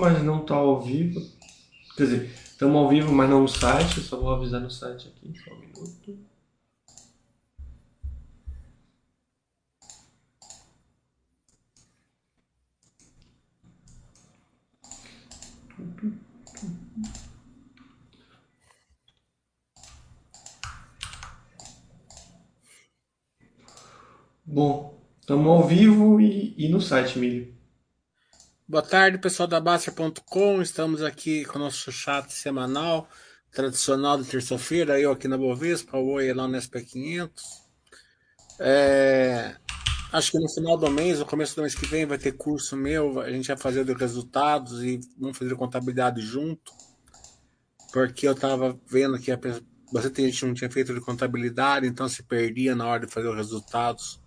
mas não tá ao vivo. Quer dizer, estamos ao vivo, mas não no site. Só vou avisar no site aqui, só um minuto. Bom, estamos ao vivo e, e no site, Milho. Boa tarde, pessoal da Baster.com. Estamos aqui com o nosso chat semanal, tradicional de terça-feira. Eu aqui na Bovespa, o Oi lá no SP500. É, acho que no final do mês, no começo do mês que vem, vai ter curso meu. A gente vai fazer os resultados e vamos fazer contabilidade junto. Porque eu estava vendo que a, você tem gente não tinha feito de contabilidade, então se perdia na hora de fazer os resultados,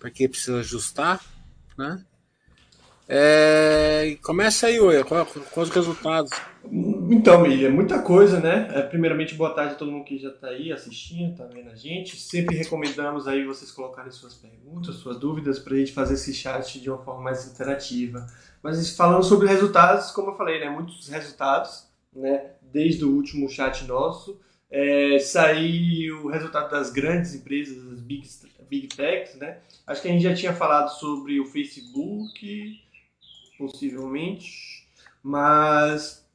porque precisa ajustar, né? É, começa aí, Ué, com, os resultados. Então, Miriam, muita coisa, né? É, primeiramente, boa tarde a todo mundo que já está aí assistindo, tá vendo a gente. Sempre recomendamos aí vocês colocarem suas perguntas, suas dúvidas, para a gente fazer esse chat de uma forma mais interativa. Mas falando sobre resultados, como eu falei, né? Muitos resultados, né? Desde o último chat nosso. É, saiu o resultado das grandes empresas, das big, big techs, né? Acho que a gente já tinha falado sobre o Facebook, possivelmente, mas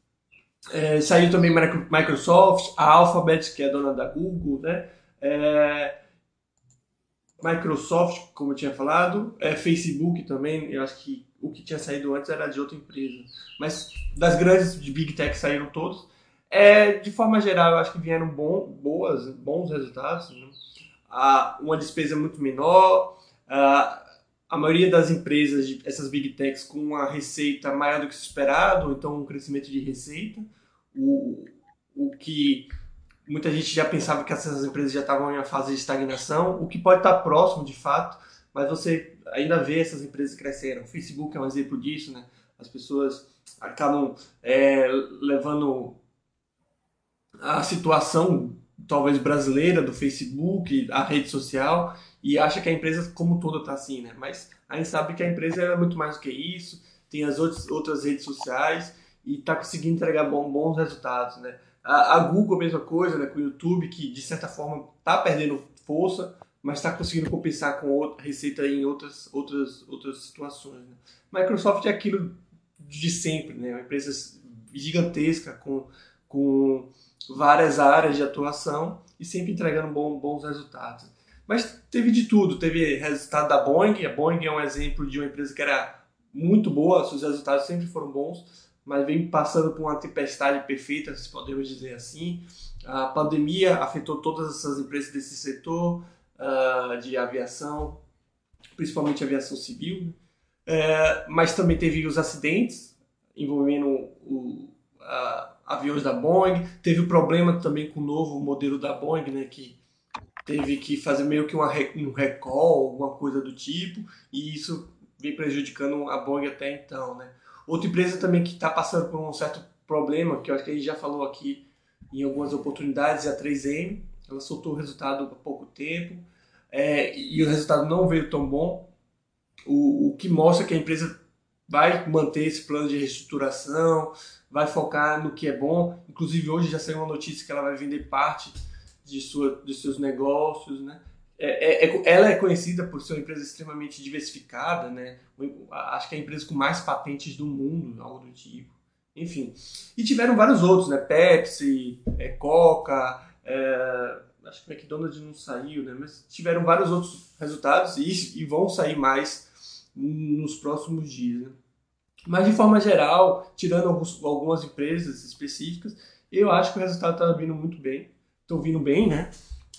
é, saiu também Microsoft, a Alphabet, que é dona da Google, né? É, Microsoft, como eu tinha falado, é, Facebook também, eu acho que o que tinha saído antes era de outra empresa, mas das grandes de Big Tech saíram todos. É, de forma geral, eu acho que vieram bom, boas, bons resultados. Né? Ah, uma despesa muito menor, ah, a maioria das empresas, essas big techs, com uma receita maior do que esperado, então um crescimento de receita, o, o que muita gente já pensava que essas empresas já estavam em uma fase de estagnação, o que pode estar próximo de fato, mas você ainda vê essas empresas crescendo. O Facebook é um exemplo disso, né? As pessoas acabam é, levando a situação talvez brasileira do Facebook, a rede social, e acha que a empresa como toda está assim, né? Mas a gente sabe que a empresa é muito mais do que isso, tem as outras, outras redes sociais e está conseguindo entregar bons resultados, né? A, a, Google a mesma coisa, né? Com o YouTube, que de certa forma está perdendo força, mas está conseguindo compensar com outra receita em outras, outras, outras situações. Né? Microsoft é aquilo de sempre, né? Uma empresa gigantesca com, com várias áreas de atuação e sempre entregando bom, bons resultados. Mas teve de tudo. Teve resultado da Boeing. A Boeing é um exemplo de uma empresa que era muito boa, seus resultados sempre foram bons, mas vem passando por uma tempestade perfeita, se podemos dizer assim. A pandemia afetou todas essas empresas desse setor uh, de aviação, principalmente aviação civil. Né? É, mas também teve os acidentes envolvendo o, aviões da Boeing. Teve o problema também com o novo modelo da Boeing, né, que teve que fazer meio que uma, um recall, alguma coisa do tipo, e isso vem prejudicando a Boeing até então, né? Outra empresa também que está passando por um certo problema, que eu acho que a gente já falou aqui em algumas oportunidades, é a 3M. Ela soltou o resultado há pouco tempo é, e o resultado não veio tão bom, o, o que mostra que a empresa vai manter esse plano de reestruturação, vai focar no que é bom. Inclusive hoje já saiu uma notícia que ela vai vender parte de, sua, de seus negócios, né? É, é, é, ela é conhecida por ser uma empresa extremamente diversificada, né? Acho que é a empresa com mais patentes do mundo, algo do tipo. Enfim. E tiveram vários outros, né? Pepsi, é, Coca, é, acho que McDonald's não saiu, né? Mas tiveram vários outros resultados e, e vão sair mais nos próximos dias, né? Mas de forma geral, tirando alguns, algumas empresas específicas, eu acho que o resultado está vindo muito bem estão vindo bem, né?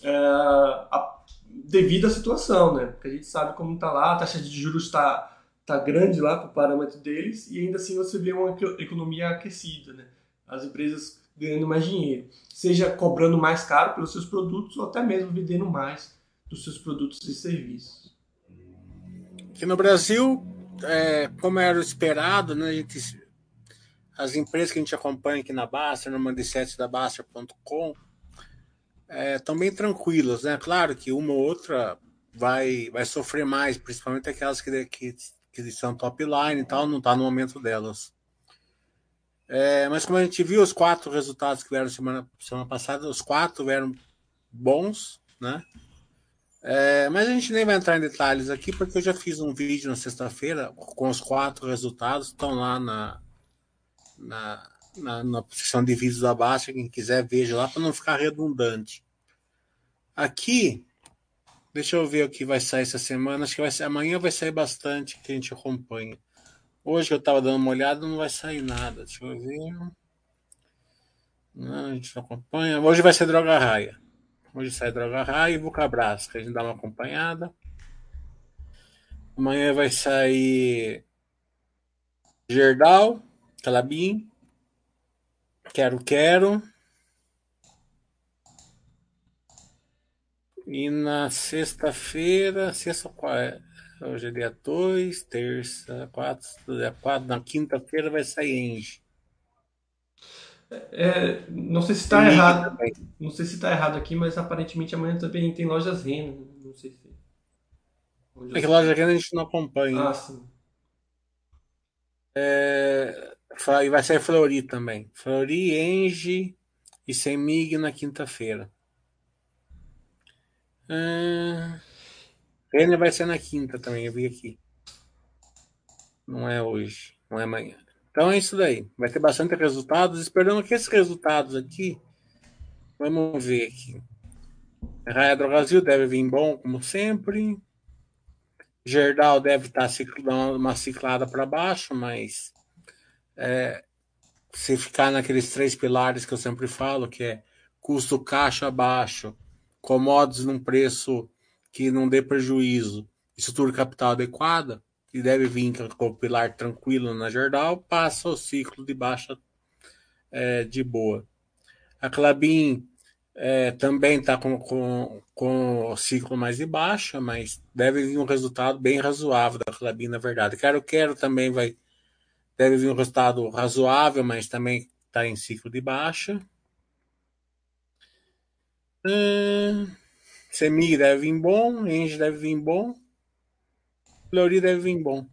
É, a, devido à situação, né? Porque a gente sabe como está lá, a taxa de juros está tá grande lá para o parâmetro deles e ainda assim você vê uma economia aquecida, né? As empresas ganhando mais dinheiro, seja cobrando mais caro pelos seus produtos ou até mesmo vendendo mais dos seus produtos e serviços. Aqui no Brasil, é, como era esperado, né, gente, as empresas que a gente acompanha aqui na Basta, no Mandicete da Basta.com, estão é, bem tranquilas, né? Claro que uma ou outra vai, vai sofrer mais, principalmente aquelas que, que, que são top line e tal, não está no momento delas. É, mas como a gente viu os quatro resultados que vieram semana, semana passada, os quatro vieram bons, né? É, mas a gente nem vai entrar em detalhes aqui, porque eu já fiz um vídeo na sexta-feira com os quatro resultados, estão lá na, na, na, na seção de vídeos da Baixa, quem quiser veja lá para não ficar redundante. Aqui, deixa eu ver o que vai sair essa semana, acho que vai ser, amanhã vai sair bastante que a gente acompanha. Hoje eu estava dando uma olhada, não vai sair nada. Deixa eu ver. Não, a gente não acompanha. Hoje vai ser Droga Raia. Hoje sai Droga Raia e Vulcabras, que a gente dá uma acompanhada. Amanhã vai sair Gerdal, Calabim, Quero Quero. E na sexta-feira, sexta qual é? Hoje é dia 2, terça, 4, dia 4, na quinta-feira vai sair Enge. É, não sei se está errado. Também. Não sei se está errado aqui, mas aparentemente amanhã também tem lojas Rena. Não sei se. É que loja Rena a gente não acompanha. Ah, sim. É, e vai sair Flori também. Flori, Enge e Semig na quinta-feira. Ah, Renner vai ser na quinta também, eu vi aqui. Não é hoje, não é amanhã. Então é isso daí. Vai ter bastante resultados. Esperando que esses resultados aqui. Vamos ver aqui. Raia do Brasil deve vir bom, como sempre. Gerdal deve estar dando uma ciclada para baixo, mas é, se ficar naqueles três pilares que eu sempre falo, que é custo caixa baixo, commodities num preço que não dê prejuízo, estrutura capital adequada, que deve vir com o pilar tranquilo na Jordal, passa o ciclo de baixa é, de boa. A Clabin é, também está com, com, com o ciclo mais de baixa, mas deve vir um resultado bem razoável da Clabin, na verdade. Quero Quero também vai deve vir um resultado razoável, mas também está em ciclo de baixa. Hum, Semig deve vir bom, Enge deve vir bom, Fleury deve vir bom.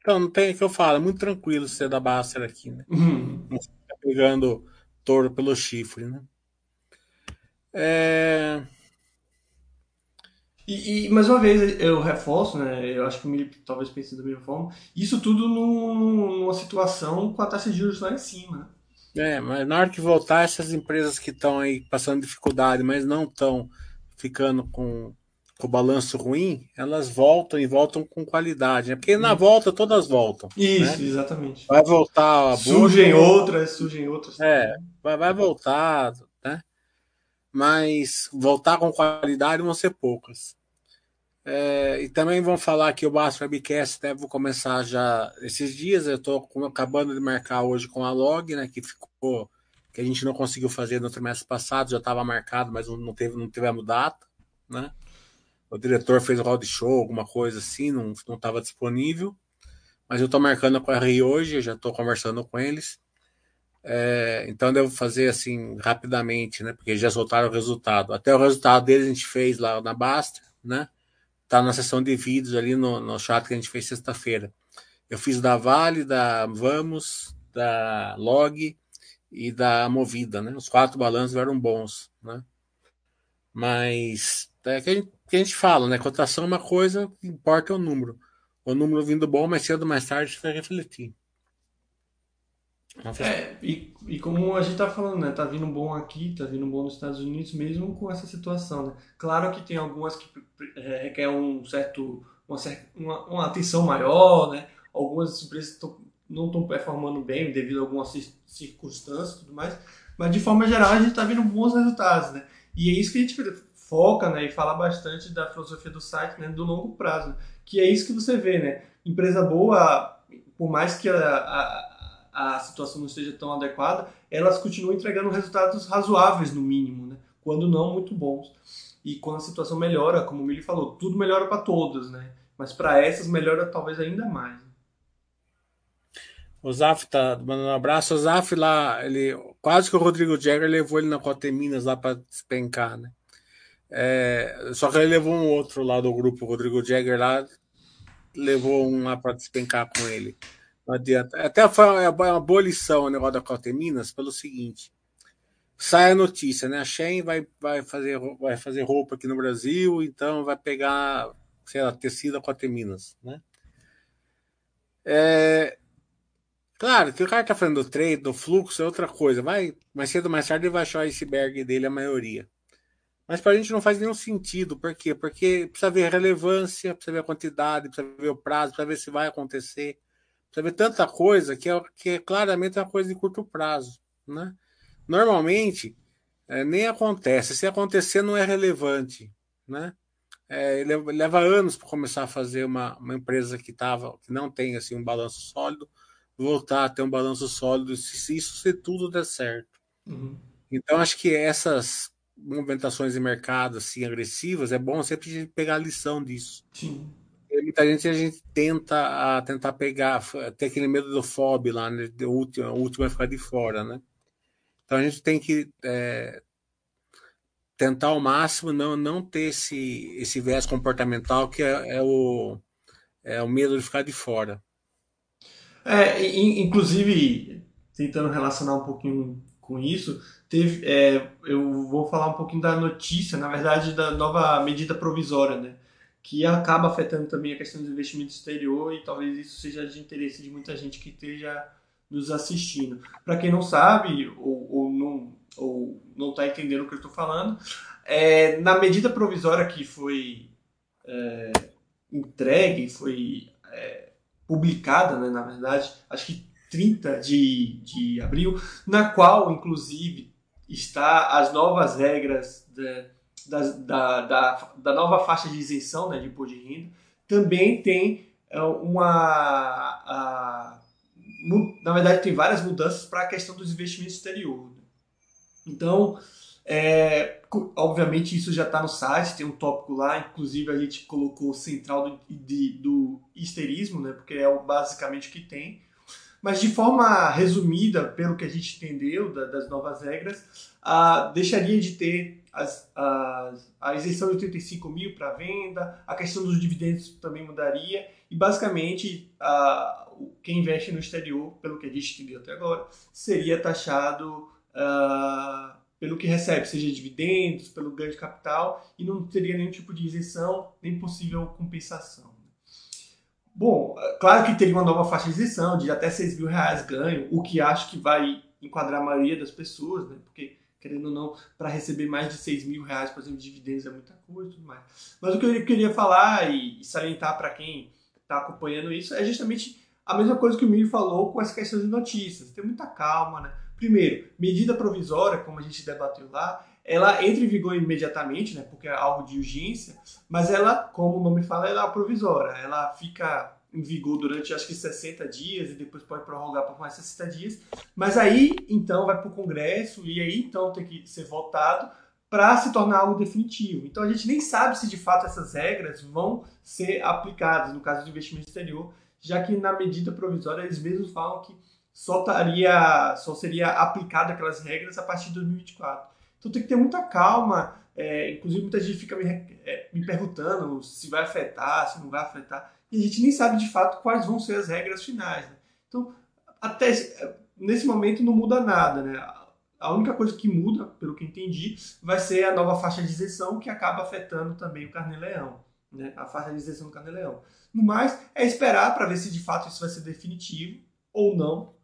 Então, não tem o que eu falo, é muito tranquilo ser da Baster aqui, né? Uhum. Não fica pegando touro pelo chifre, né? É... E, e, mais uma vez eu reforço, né? Eu acho que o Milip talvez pense da mesma forma. Isso tudo numa situação com a taxa de juros lá em cima. Né? É, mas na hora que voltar, essas empresas que estão aí passando dificuldade, mas não estão ficando com, com o balanço ruim, elas voltam e voltam com qualidade, né? Porque na volta todas voltam. Isso, né? exatamente. Vai voltar a Surgem outras, surgem outras. É, vai, vai voltar, né? Mas voltar com qualidade vão ser poucas. É, e também vão falar que o Basso Webcast deve começar já esses dias. Eu estou acabando de marcar hoje com a Log, né? Que ficou que a gente não conseguiu fazer no trimestre passado, já estava marcado, mas não teve, não tivemos data, né? O diretor fez um show, alguma coisa assim, não estava disponível. Mas eu estou marcando com a RI hoje, já estou conversando com eles. É, então devo fazer assim rapidamente, né? Porque já soltaram o resultado. Até o resultado deles a gente fez lá na Basta, né? Tá na sessão de vídeos ali no, no chat que a gente fez sexta-feira. Eu fiz da Vale, da Vamos, da Log e da Movida, né? Os quatro balanços eram bons, né? Mas é que a, gente, que a gente fala, né? Cotação é uma coisa, importa o número. O número vindo bom, mais cedo ou mais tarde vai refletir. É, e, e como a gente tá falando, né? Tá vindo bom aqui, tá vindo bom nos Estados Unidos, mesmo com essa situação, né? Claro que tem algumas que é, requer um certo, uma, uma, uma, atenção maior, né? Algumas empresas tão, não estão performando bem devido a algumas circunstâncias e tudo mais, mas de forma geral a gente tá vendo bons resultados, né? E é isso que a gente foca, né? E fala bastante da filosofia do site, né? Do longo prazo, né? que é isso que você vê, né? Empresa boa, por mais que a, a a situação não esteja tão adequada, elas continuam entregando resultados razoáveis no mínimo, né? quando não muito bons. E quando a situação melhora, como o Mili falou, tudo melhora para todas, né? Mas para essas melhora talvez ainda mais. O Zaf tá mandando um abraço. O Zaf lá, ele quase que o Rodrigo Jagger levou ele na Cota Minas lá para despencar, né? É, só que ele levou um outro lá do grupo, o Rodrigo Jagger lá, levou um lá para despencar com ele. Não adianta. Até foi é uma boa lição o negócio da Cote Minas, pelo seguinte. Sai a notícia, né? A Shein vai, vai, fazer, vai fazer roupa aqui no Brasil, então vai pegar, sei lá, tecido Cote Minas, né? É, claro, que o cara tá falando do trade, do fluxo, é outra coisa. Vai, mais cedo ou mais tarde ele vai achar o iceberg dele, a maioria. Mas para a gente não faz nenhum sentido. Por quê? Porque precisa ver a relevância, precisa ver a quantidade, precisa ver o prazo, precisa ver se vai acontecer. Precisa ver tanta coisa que é, que é claramente uma coisa de curto prazo. Né? Normalmente, é, nem acontece. Se acontecer, não é relevante. Né? É, leva, leva anos para começar a fazer uma, uma empresa que, tava, que não tem assim, um balanço sólido, voltar a ter um balanço sólido, se, se isso se tudo der certo. Uhum. Então, acho que essas movimentações de mercado assim agressivas, é bom sempre pegar a lição disso. Sim. Muita gente a gente tenta a, tentar pegar, ter aquele medo do FOB lá, né? O último, o último vai ficar de fora, né? Então a gente tem que é, tentar ao máximo não, não ter esse, esse viés comportamental que é, é, o, é o medo de ficar de fora. É, inclusive, tentando relacionar um pouquinho com isso, teve, é, eu vou falar um pouquinho da notícia, na verdade, da nova medida provisória, né? Que acaba afetando também a questão do investimento exterior e talvez isso seja de interesse de muita gente que esteja nos assistindo. Para quem não sabe ou, ou não ou não está entendendo o que eu estou falando, é, na medida provisória que foi é, entregue, foi é, publicada, né, na verdade, acho que 30 de, de abril, na qual, inclusive, está as novas regras da, da, da, nova faixa de isenção né, de imposto de renda, também tem é, uma. A, na verdade, tem várias mudanças para a questão dos investimentos exterior. Né? Então, é, obviamente, isso já está no site, tem um tópico lá, inclusive a gente colocou central do, de, do histerismo, né, porque é basicamente o que tem. Mas de forma resumida, pelo que a gente entendeu da, das novas regras, ah, deixaria de ter as, a isenção de 85 mil para venda, a questão dos dividendos também mudaria, e basicamente quem investe no exterior, pelo que a gente entendeu até agora, seria taxado pelo que recebe, seja dividendos, pelo ganho de capital, e não teria nenhum tipo de isenção, nem possível compensação. Bom, claro que teria uma nova faixa de isenção de até 6 mil reais ganho, o que acho que vai enquadrar a maioria das pessoas, né? Porque, querendo ou não, para receber mais de 6 mil reais, por exemplo, de dividendos é muita coisa e tudo mais. Mas o que eu queria falar e salientar para quem está acompanhando isso é justamente a mesma coisa que o Milho falou com essa questão de notícias. Tem muita calma, né? Primeiro, medida provisória, como a gente debateu lá, ela entra em vigor imediatamente, né, porque é algo de urgência, mas ela, como o nome fala, ela é provisória. Ela fica em vigor durante acho que 60 dias e depois pode prorrogar por mais 60 dias. Mas aí então vai para o Congresso e aí então tem que ser votado para se tornar algo definitivo. Então a gente nem sabe se de fato essas regras vão ser aplicadas no caso do investimento exterior, já que na medida provisória eles mesmos falam que só, taria, só seria aplicada aquelas regras a partir de 2024. Então tem que ter muita calma. É, inclusive, muita gente fica me, é, me perguntando se vai afetar, se não vai afetar. E a gente nem sabe de fato quais vão ser as regras finais. Né? Então, até nesse momento não muda nada. Né? A única coisa que muda, pelo que entendi, vai ser a nova faixa de isenção que acaba afetando também o carnê-leão. Né? A faixa de isenção do carnê-leão. No mais, é esperar para ver se de fato isso vai ser definitivo ou não.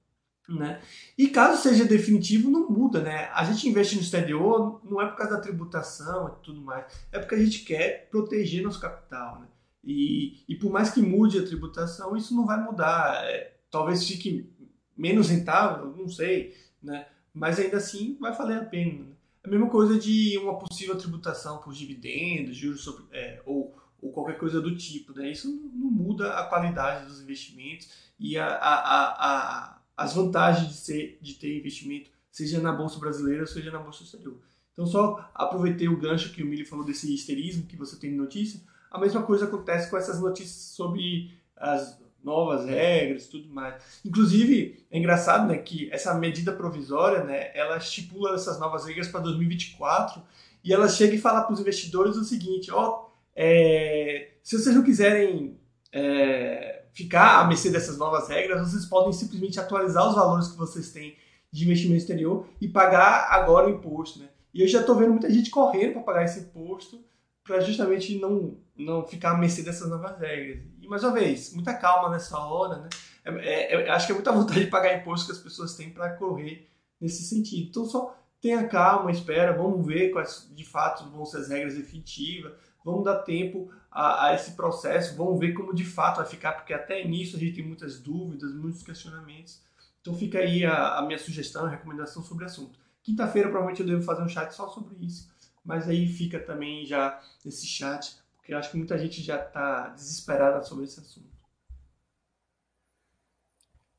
Né? E caso seja definitivo, não muda. Né? A gente investe no exterior não é por causa da tributação e tudo mais, é porque a gente quer proteger nosso capital. Né? E, e por mais que mude a tributação, isso não vai mudar. É, talvez fique menos rentável, não sei, né? mas ainda assim vai valer a pena. Né? A mesma coisa de uma possível tributação por dividendos, juros sobre, é, ou, ou qualquer coisa do tipo. Né? Isso não muda a qualidade dos investimentos e a, a, a, a as vantagens de, ser, de ter investimento, seja na Bolsa Brasileira, seja na Bolsa Exterior. Então, só aproveitei o gancho que o Mili falou desse histerismo que você tem de notícia. A mesma coisa acontece com essas notícias sobre as novas regras tudo mais. Inclusive, é engraçado né, que essa medida provisória, né, ela estipula essas novas regras para 2024 e ela chega e fala para os investidores o seguinte, ó, é, se vocês não quiserem é, ficar à mercê dessas novas regras, vocês podem simplesmente atualizar os valores que vocês têm de investimento exterior e pagar agora o imposto. Né? E eu já estou vendo muita gente correndo para pagar esse imposto para justamente não, não ficar à mercê dessas novas regras. E mais uma vez, muita calma nessa hora, né? É, é, é acho que é muita vontade de pagar imposto que as pessoas têm para correr nesse sentido. Então só tenha calma, espera, vamos ver quais de fato vão ser as regras efetivas, vamos dar tempo a, a, esse processo, vamos ver como de fato vai ficar, porque até nisso a gente tem muitas dúvidas, muitos questionamentos. Então fica aí a, a minha sugestão, a recomendação sobre o assunto. Quinta-feira provavelmente eu devo fazer um chat só sobre isso, mas aí fica também já esse chat, porque eu acho que muita gente já está desesperada sobre esse assunto.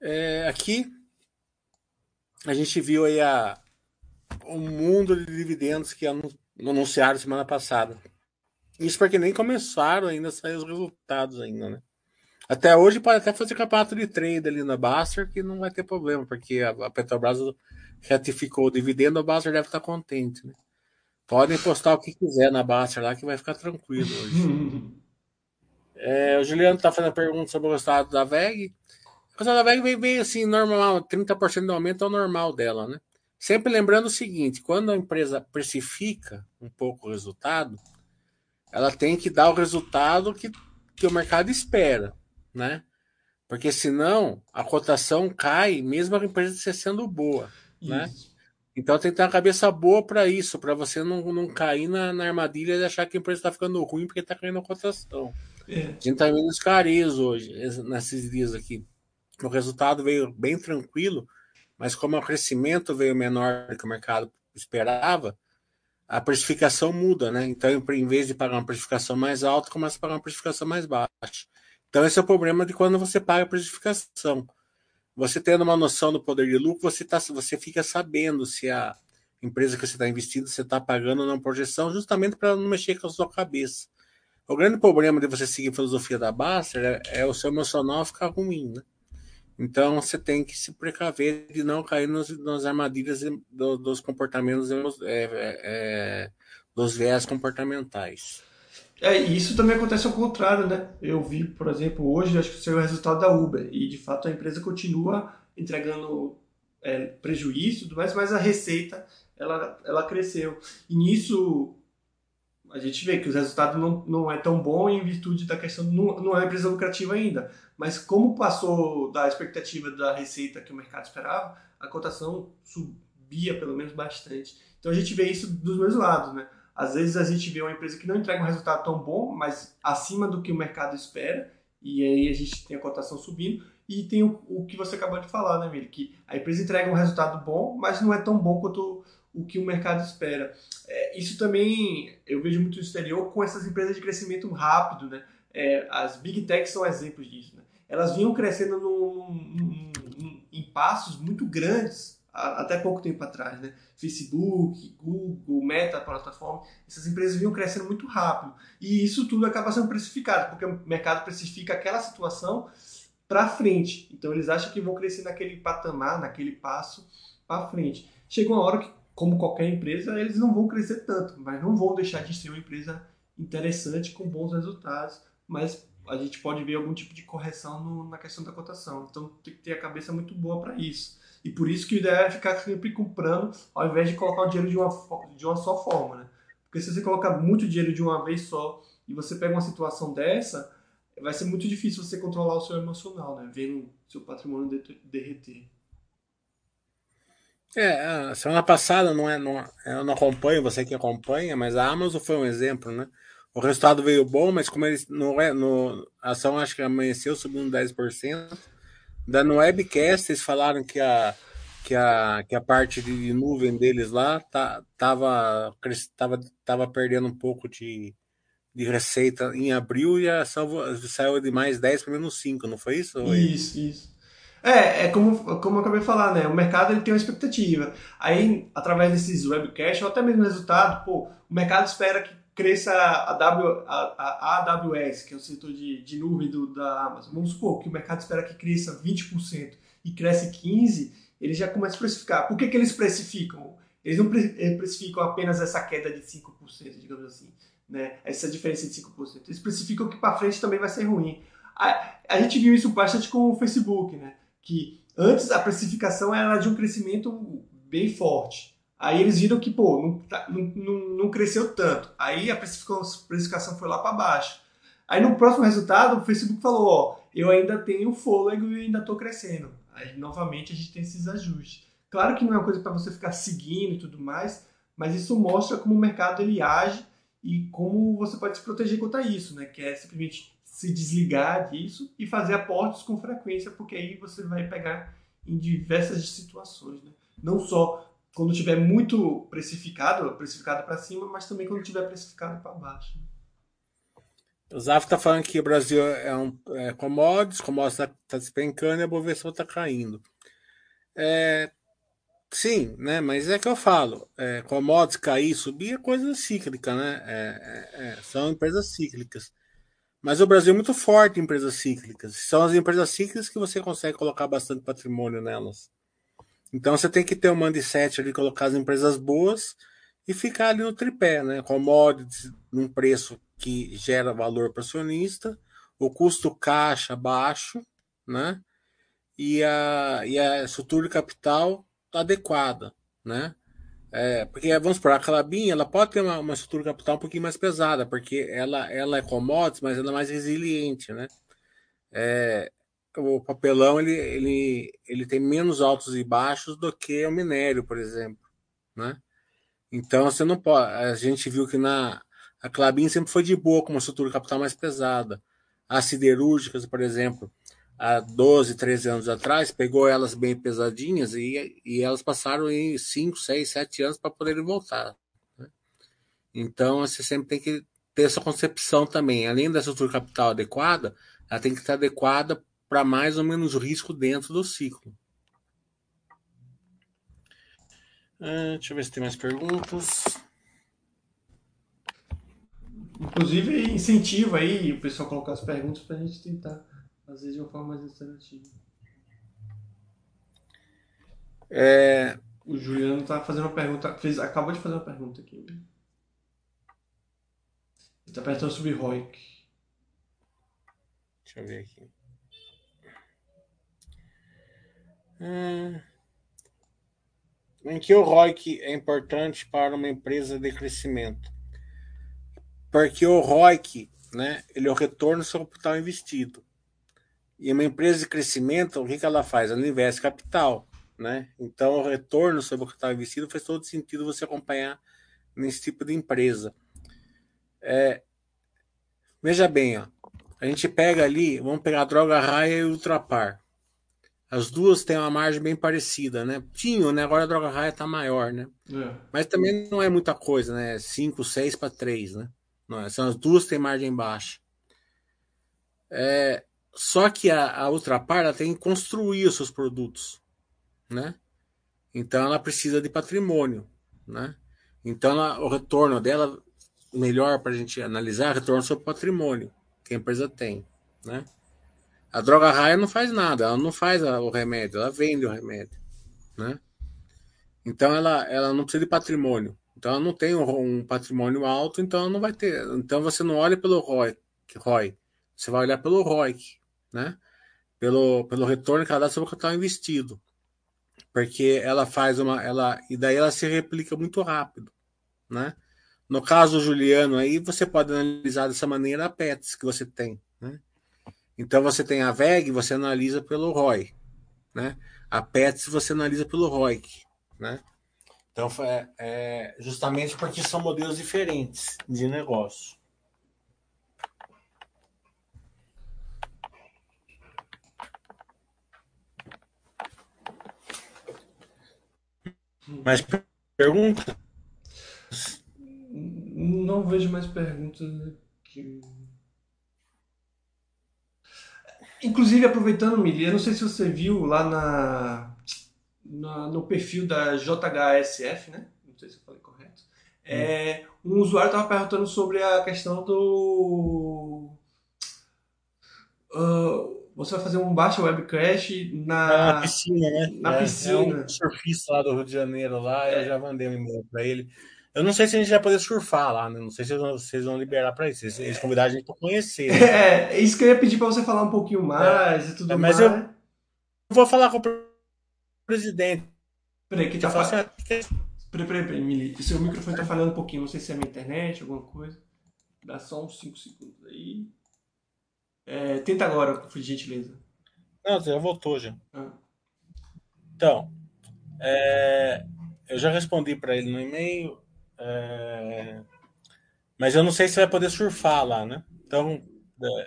É, aqui a gente viu aí a, o mundo de dividendos que anunciaram semana passada. Isso porque nem começaram ainda a sair os resultados ainda, né? Até hoje pode até fazer campeonato de trade ali na Baster que não vai ter problema, porque a Petrobras ratificou o dividendo, a Baster deve estar contente, né? Podem postar o que quiser na Baster lá que vai ficar tranquilo hoje. é, o Juliano está fazendo pergunta sobre o resultado da VEG. O resultado da VEG vem bem assim, normal, 30% do aumento é o normal dela, né? Sempre lembrando o seguinte, quando a empresa precifica um pouco o resultado, ela tem que dar o resultado que, que o mercado espera, né? Porque senão a cotação cai, mesmo a empresa sendo boa, né? isso. né? Então tem que ter uma cabeça boa para isso, para você não, não cair na, na, armadilha de achar que a empresa está ficando ruim porque está caindo a cotação. É. A gente está vendo escarejo hoje, nesses dias aqui. O resultado veio bem tranquilo, mas como o crescimento veio menor do que o mercado esperava, a precificação muda, né? Então, em vez de pagar uma precificação mais alta, começa a pagar uma precificação mais baixa. Então, esse é o problema de quando você paga a precificação. Você tendo uma noção do poder de lucro, você, tá, você fica sabendo se a empresa que você está investindo, você está pagando ou não projeção, justamente para não mexer com a sua cabeça. O grande problema de você seguir a filosofia da Baster é, é o seu emocional ficar ruim, né? Então você tem que se precaver de não cair nos, nas armadilhas do, dos comportamentos, é, é, é, dos viés comportamentais. É, isso também acontece ao contrário, né? Eu vi, por exemplo, hoje, acho que saiu o resultado da Uber, e de fato a empresa continua entregando é, prejuízo e tudo mais, mas a receita ela, ela cresceu. E nisso a gente vê que os resultados não, não é tão bom em virtude da questão, não, não é uma empresa lucrativa ainda. Mas como passou da expectativa da receita que o mercado esperava, a cotação subia pelo menos bastante. Então a gente vê isso dos dois lados, né? Às vezes a gente vê uma empresa que não entrega um resultado tão bom, mas acima do que o mercado espera, e aí a gente tem a cotação subindo. E tem o, o que você acabou de falar, né, Miri? Que a empresa entrega um resultado bom, mas não é tão bom quanto o que o mercado espera. É, isso também eu vejo muito no exterior com essas empresas de crescimento rápido, né? É, as big techs são exemplos disso. Né? Elas vinham crescendo em passos muito grandes até pouco tempo atrás, né? Facebook, Google, Meta, plataforma, essas empresas vinham crescendo muito rápido. E isso tudo acaba sendo precificado, porque o mercado precifica aquela situação para frente. Então eles acham que vão crescer naquele patamar, naquele passo para frente. Chega uma hora que como qualquer empresa, eles não vão crescer tanto, mas não vão deixar de ser uma empresa interessante com bons resultados, mas a gente pode ver algum tipo de correção no, na questão da cotação. Então tem que ter a cabeça muito boa para isso. E por isso que o ideal é ficar sempre comprando, ao invés de colocar o dinheiro de uma, de uma só forma. Né? Porque se você colocar muito dinheiro de uma vez só e você pega uma situação dessa, vai ser muito difícil você controlar o seu emocional, né? vendo seu patrimônio derreter. É, a semana passada, não é, não, eu não acompanho, você que acompanha, mas a Amazon foi um exemplo, né? O resultado veio bom, mas como eles não é, no, a ação acho que amanheceu subindo 10%. Da no webcast eles falaram que a, que a, que a parte de nuvem deles lá tá, tava, tava, tava perdendo um pouco de, de receita em abril e a ação saiu de mais 10 para menos 5, não foi isso? Isso, isso. É, é como, como eu acabei de falar, né? O mercado ele tem uma expectativa. Aí, através desses webcasts, ou até mesmo resultado, pô, o mercado espera que cresça a, w, a, a AWS, que é o setor de, de nuvem do, da Amazon. Vamos supor que o mercado espera que cresça 20% e cresce 15%, ele já começa a precificar. Por que, que eles precificam? Eles não precificam apenas essa queda de 5%, digamos assim, né? essa diferença de 5%. Eles precificam que para frente também vai ser ruim. A, a gente viu isso bastante com o Facebook, né? Que antes a precificação era de um crescimento bem forte. Aí eles viram que, pô, não, tá, não, não, cresceu tanto. Aí a precificação foi lá para baixo. Aí no próximo resultado, o Facebook falou, ó, eu ainda tenho fôlego e ainda estou crescendo. Aí novamente a gente tem esses ajustes. Claro que não é uma coisa para você ficar seguindo e tudo mais, mas isso mostra como o mercado ele age e como você pode se proteger contra isso, né? Que é simplesmente se desligar disso e fazer aportes com frequência, porque aí você vai pegar em diversas situações, né? Não só quando tiver muito precificado, precificado para cima, mas também quando tiver precificado para baixo. Né? O Zaf está falando que o Brasil é um é, commodities, commodities está tá despencando e a Bovespa está caindo. É, sim, né? Mas é que eu falo, é, commodities cair, subir é coisa cíclica, né? É, é, é, são empresas cíclicas. Mas o Brasil é muito forte em empresas cíclicas. São as empresas cíclicas que você consegue colocar bastante patrimônio nelas. Então você tem que ter um mindset ali, colocar as empresas boas e ficar ali no tripé, né? Commodities num preço que gera valor para o acionista, o custo caixa baixo, né? E a, e a estrutura de capital adequada, né? É, porque vamos por a Calabinha, ela pode ter uma, uma, estrutura capital um pouquinho mais pesada, porque ela, ela é commodities, mas ela é mais resiliente, né? É, o papelão ele, ele, ele tem menos altos e baixos do que o minério, por exemplo, né? Então você não pode. A gente viu que na a Clabin sempre foi de boa com uma estrutura capital mais pesada. As siderúrgicas, por exemplo, há 12, 13 anos atrás, pegou elas bem pesadinhas e, e elas passaram em 5, 6, 7 anos para poderem voltar. Né? Então você sempre tem que ter essa concepção também. Além da estrutura capital adequada, ela tem que estar adequada para mais ou menos risco dentro do ciclo. Uh, deixa eu ver se tem mais perguntas. Inclusive, incentiva aí o pessoal a colocar as perguntas para a gente tentar, às vezes, de uma forma mais alternativa. É... O Juliano está fazendo uma pergunta, fez, acabou de fazer uma pergunta aqui. Ele está perguntando sobre ROIC. Deixa eu ver aqui. Hum, em que o ROIC é importante para uma empresa de crescimento? Porque o ROIC, né, ele é o retorno sobre o capital investido. E uma empresa de crescimento, o que, que ela faz? Ela investe capital, né? Então, o retorno sobre o capital investido faz todo sentido você acompanhar nesse tipo de empresa. É, veja bem, ó, a gente pega ali, vamos pegar a droga raia e ultrapar. As duas têm uma margem bem parecida, né? Tinham, né? Agora a droga raia está maior, né? É. Mas também não é muita coisa, né? 5, 6 para 3, né? Não é? São as duas têm margem baixa. É, só que a, a Ultrapar ela tem que construir os seus produtos, né? Então ela precisa de patrimônio, né? Então ela, o retorno dela melhor para a gente analisar é retorno sobre patrimônio que a empresa tem, né? A droga raia não faz nada, ela não faz o remédio, ela vende o remédio, né? Então ela, ela não precisa de patrimônio. Então ela não tem um, um patrimônio alto, então não vai ter. Então você não olha pelo ROI, ROI você vai olhar pelo ROIC, né? Pelo, pelo retorno que ela dá sobre o capital investido. Porque ela faz uma. Ela, e daí ela se replica muito rápido, né? No caso do Juliano aí, você pode analisar dessa maneira a PETs que você tem, né? Então você tem a VEG, você analisa pelo ROI, né? A PETs você analisa pelo ROIC, né? Então, é, é, justamente porque são modelos diferentes de negócio. Mais perguntas? Não vejo mais perguntas aqui. Inclusive, aproveitando, Mili, eu não sei se você viu lá na na, no perfil da JHSF, né? Não sei se eu falei correto. É, um usuário estava perguntando sobre a questão do. Uh, você vai fazer um baixa webcast na, na piscina, né? Na é, piscina. É um surfista lá do Rio de Janeiro lá, é. eu já mandei um e-mail para ele. Eu não sei se a gente vai poder surfar lá, né? Não sei se vocês vão liberar para isso. Eles, eles convidaram a gente para conhecer. Né? É, isso que eu ia pedir para você falar um pouquinho mais é, e tudo é, mas mais. Mas eu vou falar com o presidente. Peraí, que tá falando. Assim, peraí, peraí, peraí, Mili. Seu microfone tá falando um pouquinho. Não sei se é minha internet, alguma coisa. Dá só uns 5 segundos aí. É, tenta agora, por gentileza. Não, já voltou já. Ah. Então, é, eu já respondi para ele no e-mail. É... Mas eu não sei se vai poder surfar lá, né? Então,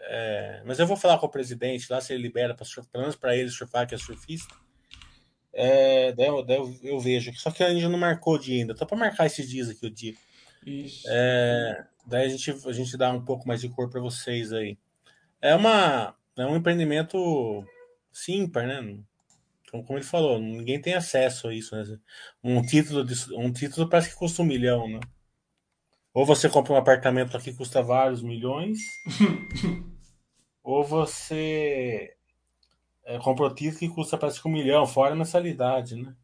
é... mas eu vou falar com o presidente lá se ele libera para surfar, pelo menos para ele surfar que é surfista. É, daí, eu, daí eu, eu, vejo. Só que a gente não marcou o dia ainda. Tô para marcar esses dias aqui o dia. Isso. É, daí a gente, a gente dá um pouco mais de cor para vocês aí. É uma é um empreendimento simples, né? Então, como ele falou, ninguém tem acesso a isso, né? Um título, de, um título parece que custa um milhão, né? Ou você compra um apartamento aqui que custa vários milhões, ou você é, compra o título que custa parece que um milhão, fora a mensalidade, né?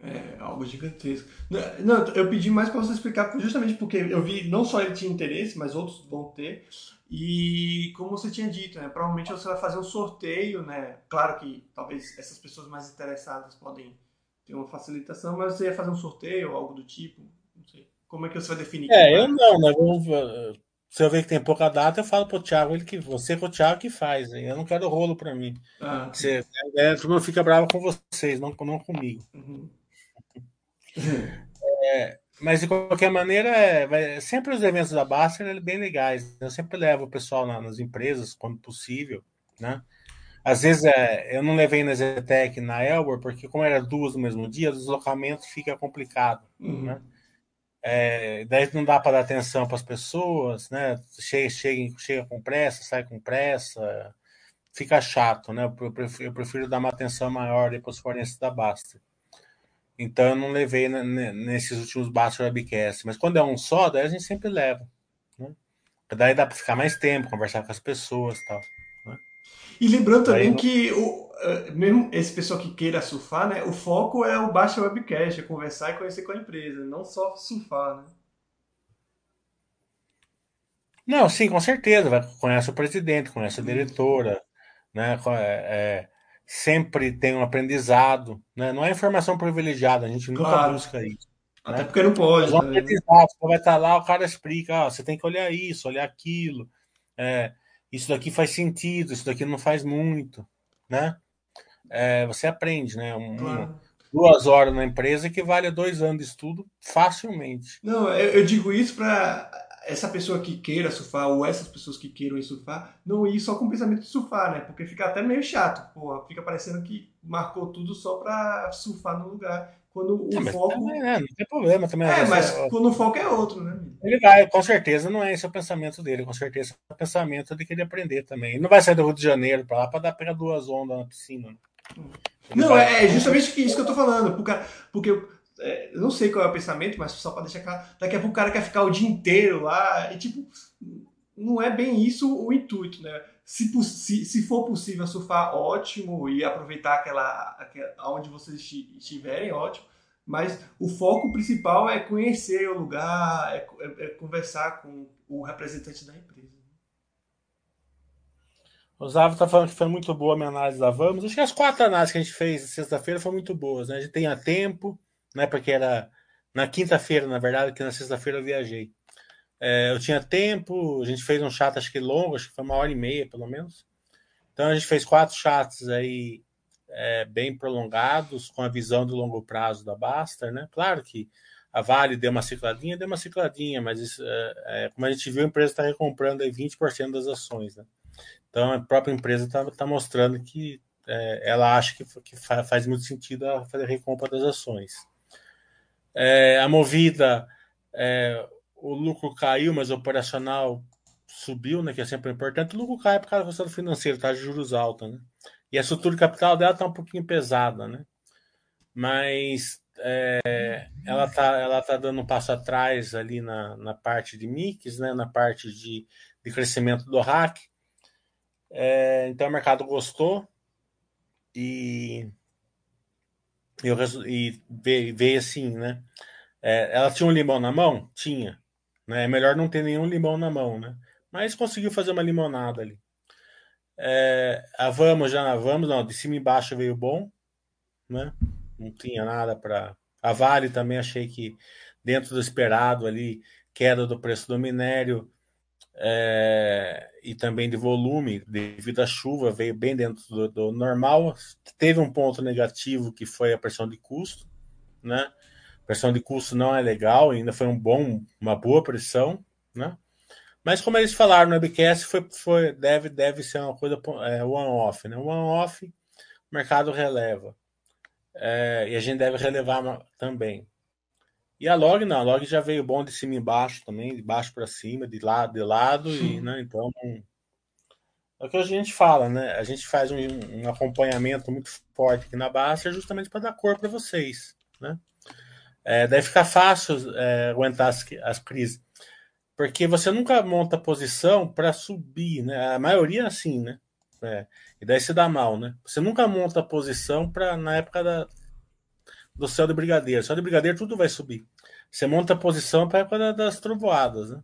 É algo gigantesco. Não, eu pedi mais para você explicar, justamente porque eu vi não só ele tinha interesse, mas outros vão ter. E como você tinha dito, né, provavelmente você vai fazer um sorteio, né? Claro que talvez essas pessoas mais interessadas podem ter uma facilitação, mas você ia fazer um sorteio ou algo do tipo, não sei. Como é que você vai definir? É, eu não, né? Vou, se eu ver que tem pouca data, eu falo pro Thiago, ele que você com o Thiago que faz, hein? eu não quero rolo para mim. Ah, você, é, turma fica brava com vocês, não, não comigo. Uhum. é, mas de qualquer maneira, é, sempre os eventos da Baster é bem legais. Eu sempre levo o pessoal na, nas empresas quando possível, né? Às vezes é, eu não levei na Zetec na Elbor, porque como era duas no mesmo dia, o deslocamento fica complicado, uhum. né? É, daí não dá para dar atenção para as pessoas, né? Chega, chega, chega com pressa, sai com pressa, fica chato, né? Eu prefiro, eu prefiro dar uma atenção maior depois for nesse da Baster. Então eu não levei nesses últimos baixos webcast. Mas quando é um só, daí a gente sempre leva. Né? Daí dá para ficar mais tempo, conversar com as pessoas e tal. Né? E lembrando também daí, que o, eh, mesmo esse pessoal que queira surfar, né, o foco é o baixo webcast, é conversar e conhecer com a empresa, não só surfar, né? Não, sim, com certeza. Vai, conhece o presidente, conhece a diretora, né? É, sempre tem um aprendizado, né? Não é informação privilegiada, a gente nunca claro. busca isso. Até né? porque não pode. Mas né? aprendizado, você vai estar lá, o cara explica, ó, você tem que olhar isso, olhar aquilo, é, isso daqui faz sentido, isso daqui não faz muito, né? É, você aprende, né? Um, claro. duas horas na empresa equivale a dois anos de estudo facilmente. Não, eu, eu digo isso para essa pessoa que queira surfar, ou essas pessoas que queiram ir surfar, não ir só com o pensamento de surfar, né? Porque fica até meio chato, pô, fica parecendo que marcou tudo só pra surfar no lugar. Quando o é, foco. Também, é, não tem problema também. É, mas é... quando o foco é outro, né? Ele vai, com certeza não é esse o pensamento dele, com certeza é o pensamento de querer aprender também. Ele não vai sair do Rio de Janeiro pra lá pra dar pegar duas ondas na piscina. Né? não, vai... é justamente isso que eu tô falando, porque, porque é, não sei qual é o pensamento, mas só para deixar claro, daqui a pouco o cara quer ficar o dia inteiro lá, e tipo, não é bem isso o intuito, né? Se, se, for possível surfar, ótimo, e aproveitar aquela, aquela onde vocês estiverem, ótimo, mas o foco principal é conhecer o lugar, é, é, é conversar com o representante da empresa. O Zavo tá falando que foi muito boa a minha análise da Vamos. Acho que as quatro análises que a gente fez sexta-feira foram muito boas, né? A gente tem a tempo, né? Porque era na quinta-feira, na verdade, que na sexta-feira eu viajei. É, eu tinha tempo, a gente fez um chat, acho que longo, acho que foi uma hora e meia, pelo menos. Então a gente fez quatro chats aí é, bem prolongados, com a visão do longo prazo da Baster, né? Claro que a Vale deu uma cicladinha, deu uma cicladinha, mas isso, é, é como a gente viu, a empresa está recomprando aí 20% das ações, né? Então a própria empresa está tá mostrando que é, ela acha que, que, faz muito sentido a fazer a recompra das ações. É, a Movida, é, o lucro caiu, mas o operacional subiu, né, que é sempre importante. O lucro cai por causa do resultado financeiro, tá de juros alta, né? E a estrutura de capital dela está um pouquinho pesada, né? Mas é, ela tá, ela tá dando um passo atrás ali na, na parte de mix, né? Na parte de, de crescimento do hack. É, então o mercado gostou e eu, e veio, assim, né? É, ela tinha um limão na mão? Tinha. Né? É melhor não ter nenhum limão na mão, né? Mas conseguiu fazer uma limonada ali. É, a Vamos já na Vamos, não, de cima e embaixo veio bom, né? Não tinha nada para. A Vale também achei que dentro do esperado ali, queda do preço do minério é, e também de volume devido à chuva, veio bem dentro do, do, normal. Teve um ponto negativo que foi a pressão de custo, né? Pressão de custo não é legal, ainda foi um bom, uma boa pressão, né? Mas como eles falaram no webcast, foi, foi, deve, deve ser uma coisa é, one-off, né? One-off, o mercado releva. É, e a gente deve relevar também. E a log não, a log já veio bom de cima e embaixo também, de baixo para cima, de lado, de lado, e né, então é o que a gente fala, né? A gente faz um, um acompanhamento muito forte aqui na base justamente para dar cor para vocês, né? É, deve ficar fácil é, aguentar as, as crises, porque você nunca monta posição para subir, né? A maioria é assim, né? É, e daí se dá mal, né? Você nunca monta posição para na época da, do céu de brigadeiro. Céu de brigadeiro tudo vai subir. Você monta a posição para a época das trovoadas, né?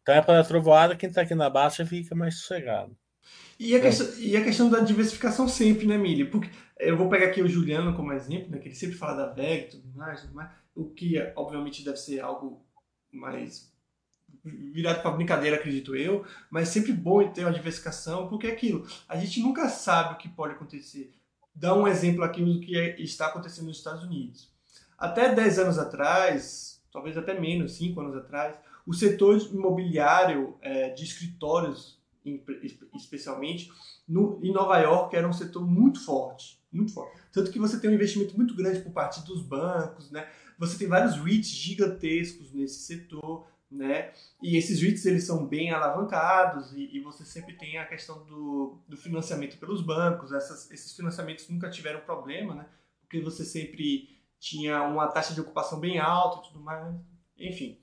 Então, a época da trovoada, quem está aqui na baixa fica mais sossegado. E a, é. questão, e a questão da diversificação sempre, né, Mili? Porque eu vou pegar aqui o Juliano como exemplo, né, que ele sempre fala da VEG e tudo mais, tudo mais, o que obviamente deve ser algo mais virado para brincadeira, acredito eu, mas sempre bom ter uma diversificação, porque é aquilo, a gente nunca sabe o que pode acontecer. Dá um exemplo aqui do que é, está acontecendo nos Estados Unidos. Até 10 anos atrás, talvez até menos, 5 anos atrás, o setor imobiliário é, de escritórios, especialmente, no, em Nova York, era um setor muito forte, muito forte. Tanto que você tem um investimento muito grande por parte dos bancos, né? Você tem vários REITs gigantescos nesse setor né? E esses REITs eles são bem alavancados e, e, você sempre tem a questão do, do financiamento pelos bancos. Essas, esses financiamentos nunca tiveram problema, né? Porque você sempre tinha uma taxa de ocupação bem alta e tudo mais. Enfim,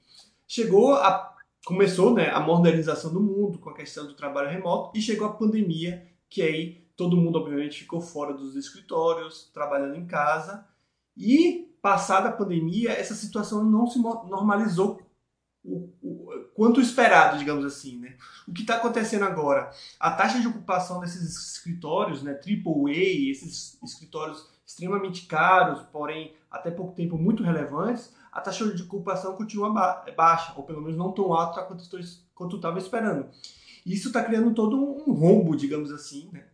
chegou a começou, né, a modernização do mundo com a questão do trabalho remoto e chegou a pandemia, que aí todo mundo obviamente ficou fora dos escritórios, trabalhando em casa. E passada a pandemia, essa situação não se normalizou o, o, quanto esperado, digamos assim. Né? O que está acontecendo agora? A taxa de ocupação desses escritórios, né, AAA, esses escritórios extremamente caros, porém até pouco tempo muito relevantes, a taxa de ocupação continua ba baixa, ou pelo menos não tão alta quanto estava esperando. Isso está criando todo um rombo, digamos assim, né?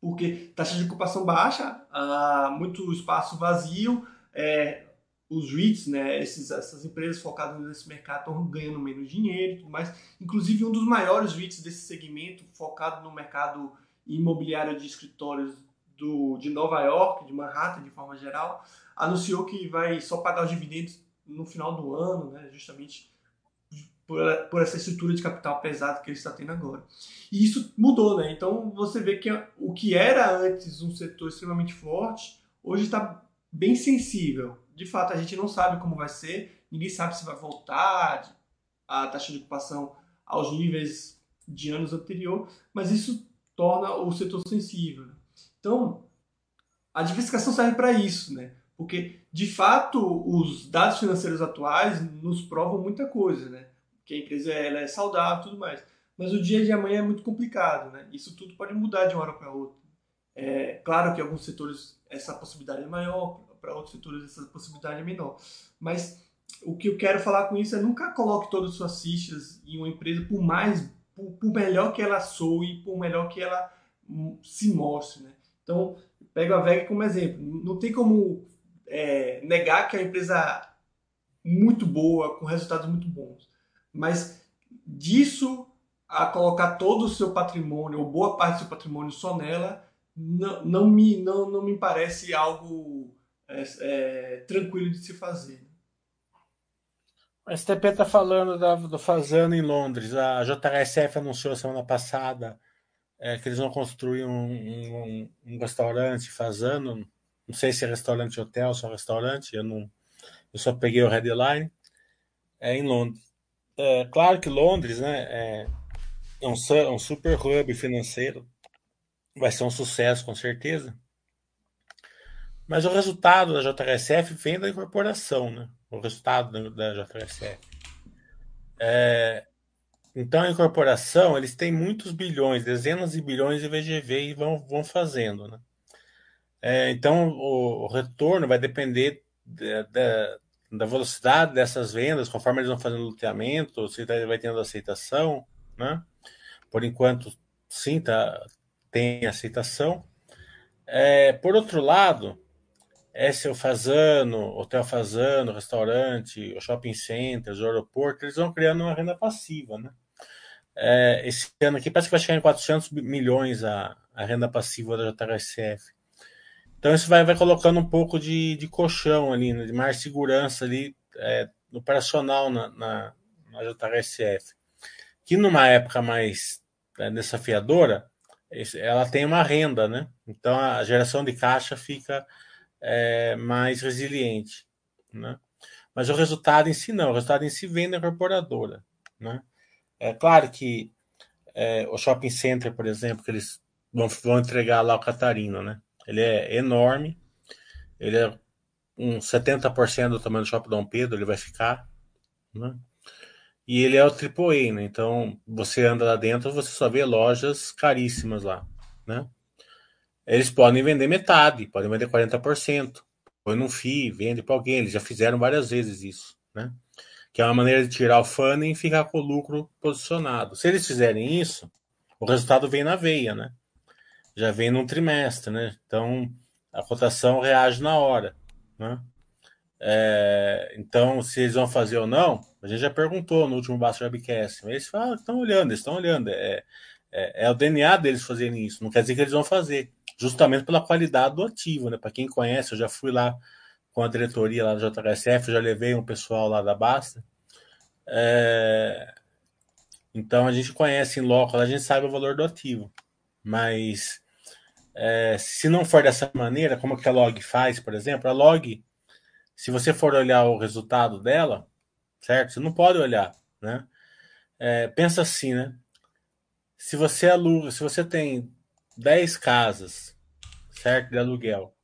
porque taxa de ocupação baixa, ah, muito espaço vazio, é, os REITs, né, esses, essas empresas focadas nesse mercado estão ganhando menos dinheiro e tudo mais. Inclusive, um dos maiores REITs desse segmento, focado no mercado imobiliário de escritórios do, de Nova York, de Manhattan, de forma geral, anunciou que vai só pagar os dividendos no final do ano, né, justamente por, por essa estrutura de capital pesado que ele está tendo agora. E isso mudou, né? Então, você vê que o que era antes um setor extremamente forte, hoje está bem sensível de fato, a gente não sabe como vai ser, ninguém sabe se vai voltar a taxa de ocupação aos níveis de anos anterior, mas isso torna o setor sensível. Então, a diversificação serve para isso, né? Porque, de fato, os dados financeiros atuais nos provam muita coisa, né? Que a empresa ela é saudável tudo mais. Mas o dia de amanhã é muito complicado, né? Isso tudo pode mudar de uma hora para outra. É claro que alguns setores essa possibilidade é maior, para outros setores essa possibilidade é menor. Mas o que eu quero falar com isso é nunca coloque todas as suas fichas em uma empresa, por mais, por, por melhor que ela soe, por melhor que ela hum, se mostre. Né? Então, pego a VEG como exemplo. Não tem como é, negar que é uma empresa muito boa, com resultados muito bons. Mas disso a colocar todo o seu patrimônio, ou boa parte do seu patrimônio só nela, não, não, me, não, não me parece algo é, é, tranquilo de se fazer. O STP está falando da, do Fazano em Londres. A JSF anunciou semana passada é, que eles vão construir um, um, um, restaurante Fazano. Não sei se é restaurante hotel, só restaurante. Eu, não, eu só peguei o headline. É em Londres. É, claro que Londres né, é, é um, um super hub financeiro. Vai ser um sucesso, com certeza. Mas o resultado da JHSF vem da incorporação, né? O resultado da JHSF. É, então, a incorporação, eles têm muitos bilhões, dezenas de bilhões de VGV e vão, vão fazendo, né? É, então, o, o, retorno vai depender da, da, da, velocidade dessas vendas, conforme eles vão fazendo loteamento, se vai tendo aceitação, né? Por enquanto, sim, tá, tem aceitação. É, por outro lado, o Fazano, Hotel Fazano, restaurante, shopping centers, o aeroporto, eles vão criando uma renda passiva, né? É, esse ano aqui parece que vai chegar em 400 milhões a, a renda passiva da JHSF. Então isso vai, vai colocando um pouco de, de colchão ali, né, de mais segurança ali é, operacional na, na, na JHSF. Que numa época mais é, desafiadora, ela tem uma renda, né? Então a geração de caixa fica é, mais resiliente, né? Mas o resultado em si não, o resultado em si vem da incorporadora, né? É claro que é, o shopping center, por exemplo, que eles vão, vão entregar lá o Catarina, né? Ele é enorme, ele é um 70% do tamanho do shopping Dom Pedro, ele vai ficar, né? E ele é o AAA, né? Então, você anda lá dentro, você só vê lojas caríssimas lá, né? Eles podem vender metade, podem vender 40%. Põe num FII, vende para alguém. Eles já fizeram várias vezes isso, né? Que é uma maneira de tirar o funding e ficar com o lucro posicionado. Se eles fizerem isso, o resultado vem na veia, né? Já vem num trimestre, né? Então, a cotação reage na hora, né? É, então, se eles vão fazer ou não, a gente já perguntou no último Basta Webcast. Eles falam, estão olhando, eles estão olhando. É, é, é, o DNA deles fazerem isso. Não quer dizer que eles vão fazer justamente pela qualidade do ativo, né? Para quem conhece, eu já fui lá com a diretoria lá da JHSF, já levei um pessoal lá da Basta. É... Então a gente conhece em loco, a gente sabe o valor do ativo. Mas é, se não for dessa maneira, como que a log faz, por exemplo, a log, se você for olhar o resultado dela, certo? Você não pode olhar, né? É, pensa assim, né? Se você aluga, se você tem 10 casas, certo, de aluguel,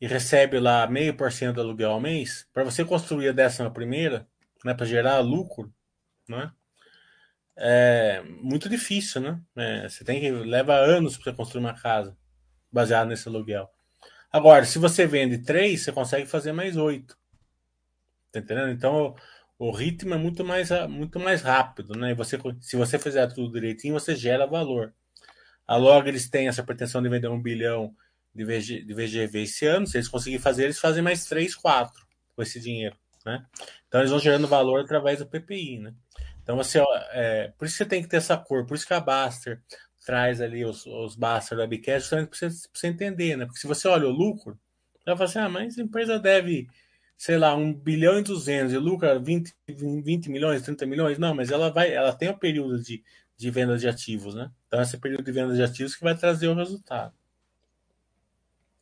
e recebe lá meio por cento do aluguel ao mês, para você construir a décima primeira, né, para gerar lucro, né, é muito difícil, né? É, você tem que leva anos para construir uma casa baseada nesse aluguel. Agora, se você vende três, você consegue fazer mais oito. Tá entendendo? Então, o, ritmo é muito mais, muito mais rápido, né? E você, se você fizer tudo direitinho, você gera valor. A eles têm essa pretensão de vender um bilhão de, VG, de VGV esse ano. Se eles conseguirem fazer, eles fazem mais 3, 4 com esse dinheiro. Né? Então eles vão gerando valor através do PPI. Né? Então você, é, por isso você tem que ter essa cor, por isso que a Baster traz ali os, os Baster da Bicast, para você, você, entender, né? Porque se você olha o lucro, você vai falar assim, ah, mas a empresa deve, sei lá, 1 bilhão e 200 e lucra 20, 20 milhões, 30 milhões. Não, mas ela vai, ela tem um período de de venda de ativos, né? Então, esse período de venda de ativos que vai trazer o resultado.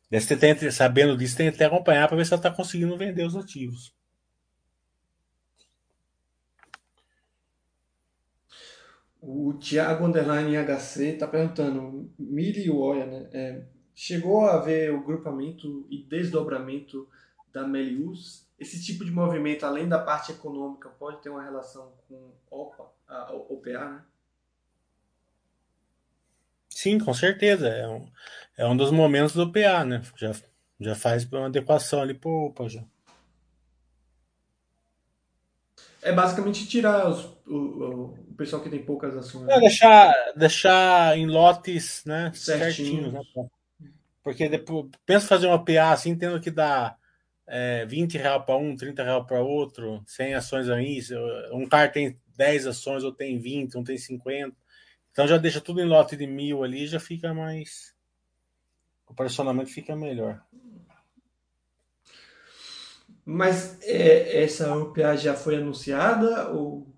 Daí você tem, sabendo disso, tem que acompanhar para ver se ela está conseguindo vender os ativos. O Thiago Underline HC está perguntando, Mili Oia, né? É, chegou a ver o grupamento e desdobramento da Melius? Esse tipo de movimento, além da parte econômica, pode ter uma relação com OPA, a OPA, né? Sim, com certeza. É um, é um dos momentos do PA, né? Já, já faz uma adequação ali pro OPA já. É basicamente tirar os, o, o, pessoal que tem poucas ações. É, deixar, deixar em lotes né, certinhos. Né? Porque depois, pensa fazer uma PA assim, tendo que dar é, 20 real para um, 30 real para outro, 100 ações aí. Um cara tem 10 ações, ou tem 20, um tem 50. Então já deixa tudo em lote de mil ali, já fica mais. O posicionamento fica melhor. Mas é, essa UPA já foi anunciada ou?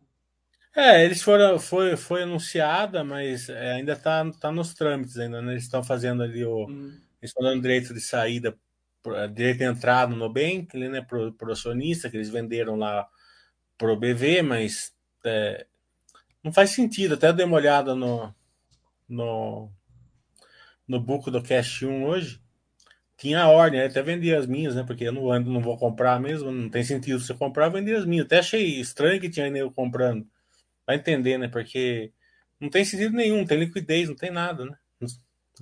É, eles foram, foi, foi anunciada, mas é, ainda está tá nos trâmites ainda, né? Eles estão fazendo ali o. Hum. Eles estão dando direito de saída, direito de entrada no Nubank, né, pro, pro acionista, que eles venderam lá pro BV, mas é, não faz sentido. Até dei uma olhada no, no, no book do Cash 1 hoje. tinha ordem, até vendi as minhas, né? Porque eu não ando, não vou comprar mesmo, não tem sentido você comprar, vender as minhas. Até achei estranho que tinha nego comprando. Vai entender, né? Porque não tem sentido nenhum, tem liquidez, não tem nada, né?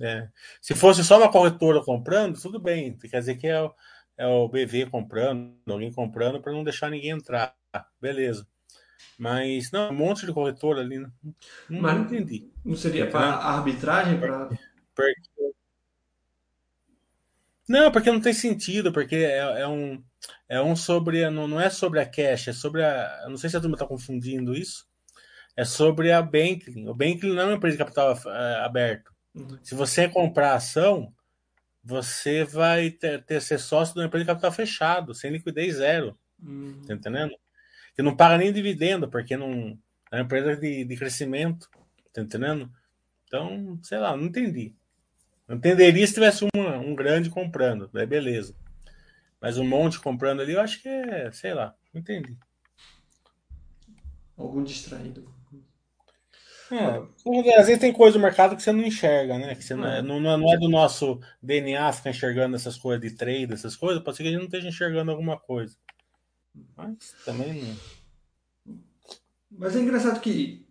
É. Se fosse só uma corretora comprando, tudo bem. Quer dizer que é é o BV comprando, alguém comprando para não deixar ninguém entrar. Beleza. Mas, não, um monte de corretora ali. Né? Não, Mas, não entendi. Não seria para arbitragem? Pra... Porque... Não, porque não tem sentido, porque é, é, um, é um sobre. Não, não é sobre a cash, é sobre a. Não sei se a turma está confundindo isso. É sobre a Banklin. O Banklin não é uma empresa de capital é, aberto. Uhum. Se você comprar ação, você vai ter, ter ser sócio de uma empresa de capital fechado, sem liquidez zero. Uhum. Tá entendendo? Que não paga nem dividendo, porque não é uma empresa de, de crescimento. Tá entendendo? Então, sei lá, não entendi. Não entenderia se tivesse uma, um grande comprando, daí beleza. Mas um monte comprando ali, eu acho que é, sei lá, não entendi. Algum distraído. É, às vezes tem coisa no mercado que você não enxerga, né? Que você não, é, não, não é do nosso DNA ficar enxergando essas coisas de trade, essas coisas. Pode ser que a gente não esteja enxergando alguma coisa. Mas também não. Mas é engraçado que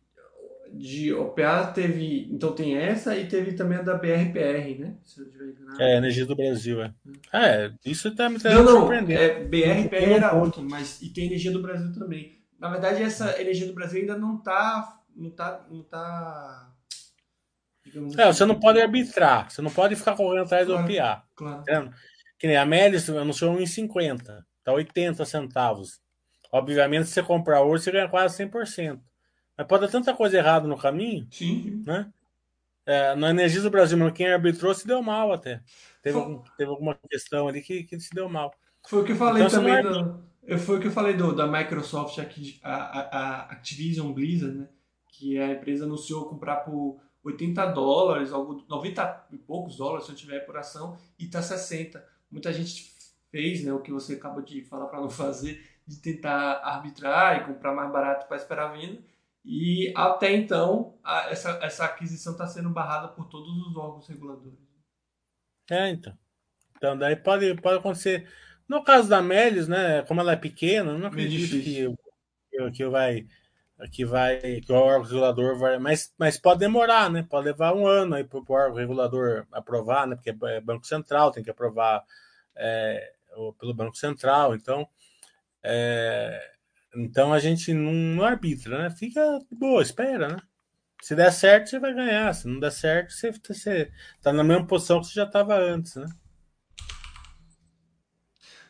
de OPA teve. Então tem essa e teve também a da BRPR, né? Se eu tiver É, Energia do Brasil, é. Ah, é, isso tá me não, não, surpreendendo. É, BRPR era outro, mas e tem Energia do Brasil também. Na verdade, essa Energia do Brasil ainda não está não tá. Não tá assim. É, você não pode arbitrar, você não pode ficar correndo atrás claro, do OPA. Claro. Tá que nem a Melis anunciou 1,50, tá 80 centavos. Obviamente, se você comprar hoje, você ganha quase 100%. Mas pode ter tanta coisa errada no caminho, Sim. né? É, na Energia do Brasil, quem arbitrou se deu mal até. Teve, teve alguma questão ali que, que se deu mal. Foi o que eu falei então, também. Do, foi o que eu falei do, da Microsoft, a, a, a Activision Blizzard, né? que a empresa anunciou comprar por 80 dólares, algo 90 e poucos dólares, se eu tiver por ação, e está 60. Muita gente fez né, o que você acabou de falar para não fazer, de tentar arbitrar e comprar mais barato para esperar a venda. E até então, a, essa, essa aquisição está sendo barrada por todos os órgãos reguladores. É, então. Então, daí pode, pode acontecer. No caso da Melis, né, como ela é pequena, não acredito que, que, que vai que vai que o órgão regulador vai, mas, mas pode demorar, né? Pode levar um ano aí para o órgão regulador aprovar, né? Porque é Banco Central, tem que aprovar é, pelo Banco Central, então é, então a gente não, não, arbitra, né? Fica boa, espera, né? Se der certo, você vai ganhar. Se não der certo, você, você tá na mesma posição que você já estava antes, né?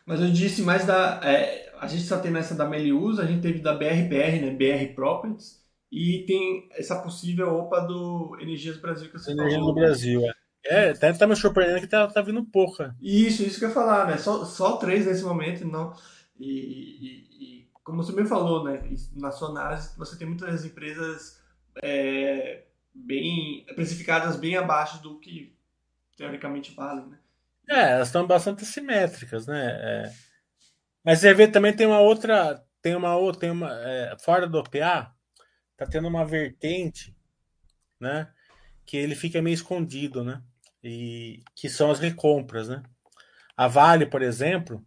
Mas eu disse mais da. É, a gente só tem nessa da Melius, a gente teve da BRPR, né, BR Properties, e tem essa possível OPA do Energias Brasil que você Energia falou. do Brasil, é. É, até tá me surpreendendo que tá, tá vindo pouca. Isso, isso que eu ia falar, né? Só, só três nesse momento, não. E, e, e como você me falou, né? Na sua análise, você tem muitas empresas é, bem precificadas bem abaixo do que teoricamente valem, né? É, elas estão bastante simétricas, né? É, mas você vê também tem uma outra, tem uma outra, tem uma é, fora do OPA, tá tendo uma vertente, né? Que ele fica meio escondido, né? E que são as recompras, né? A Vale, por exemplo,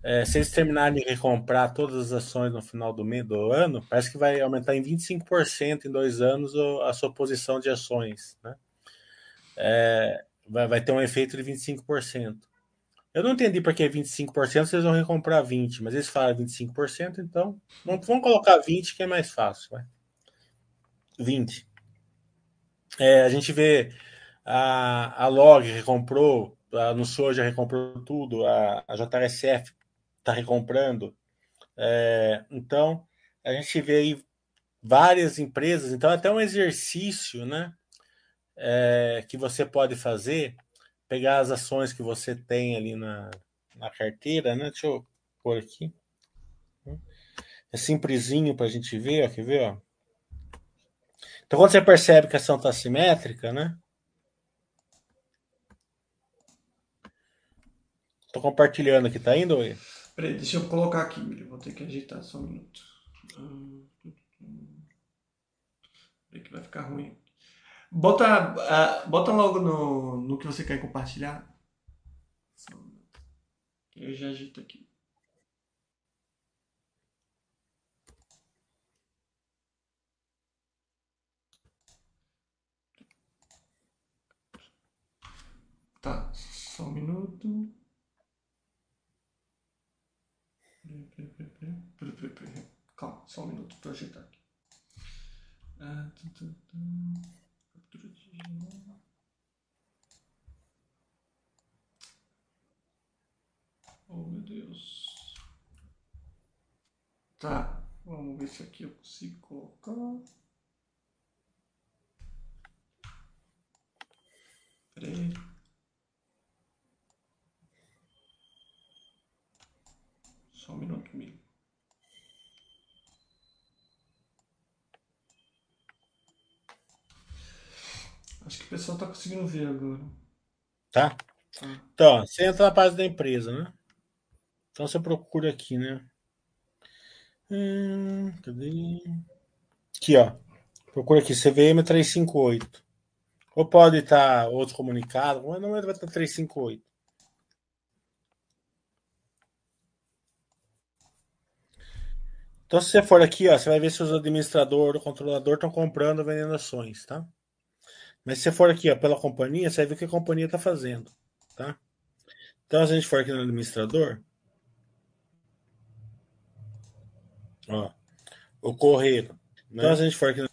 é, se eles terminarem de recomprar todas as ações no final do, mês, do ano, parece que vai aumentar em 25% em dois anos a sua posição de ações, né? É, vai, vai ter um efeito de 25%. Eu não entendi porque 25% vocês vão recomprar 20%, mas eles falam 25%, então vamos, colocar 20% que é mais fácil. Vai. 20%. É, a gente vê a, a Log recomprou, anunciou, já recomprou tudo, a, a JSF está recomprando. É, então, a gente vê aí várias empresas, então até um exercício né, é, que você pode fazer pegar as ações que você tem ali na, na carteira, né? Deixa eu pôr aqui. É simplesinho para a gente ver, ó, quer ver? Ó? Então, quando você percebe que a ação está simétrica, né? Estou compartilhando aqui, tá indo, Oi? Peraí, deixa eu colocar aqui, vou ter que ajeitar só um minuto. Hum, que vai ficar ruim. Bota, uh, bota logo no, no que você quer compartilhar. Eu já agito aqui. Tá, só um minuto. Calma, só um minuto para ajeitar aqui. Captura digital. Oh meu Deus. Tá, vamos ver se aqui eu consigo colocar. Peraí. Só um minuto comigo. Acho que o pessoal tá conseguindo ver agora. Tá? Tá. Então, você entra na página da empresa, né? Então você procura aqui, né? Hum, cadê? Aqui, ó. Procura aqui, CVM 358. Ou pode estar outro comunicado, mas não vai estar 358. Então, se você for aqui, ó, você vai ver se os administradores, o controlador estão comprando vendendo ações, tá? Mas se você for aqui, ó, pela companhia, você vai ver o que a companhia está fazendo, tá? Então, se a gente for aqui no administrador, ó, o correio. Né? Então, se a gente for aqui no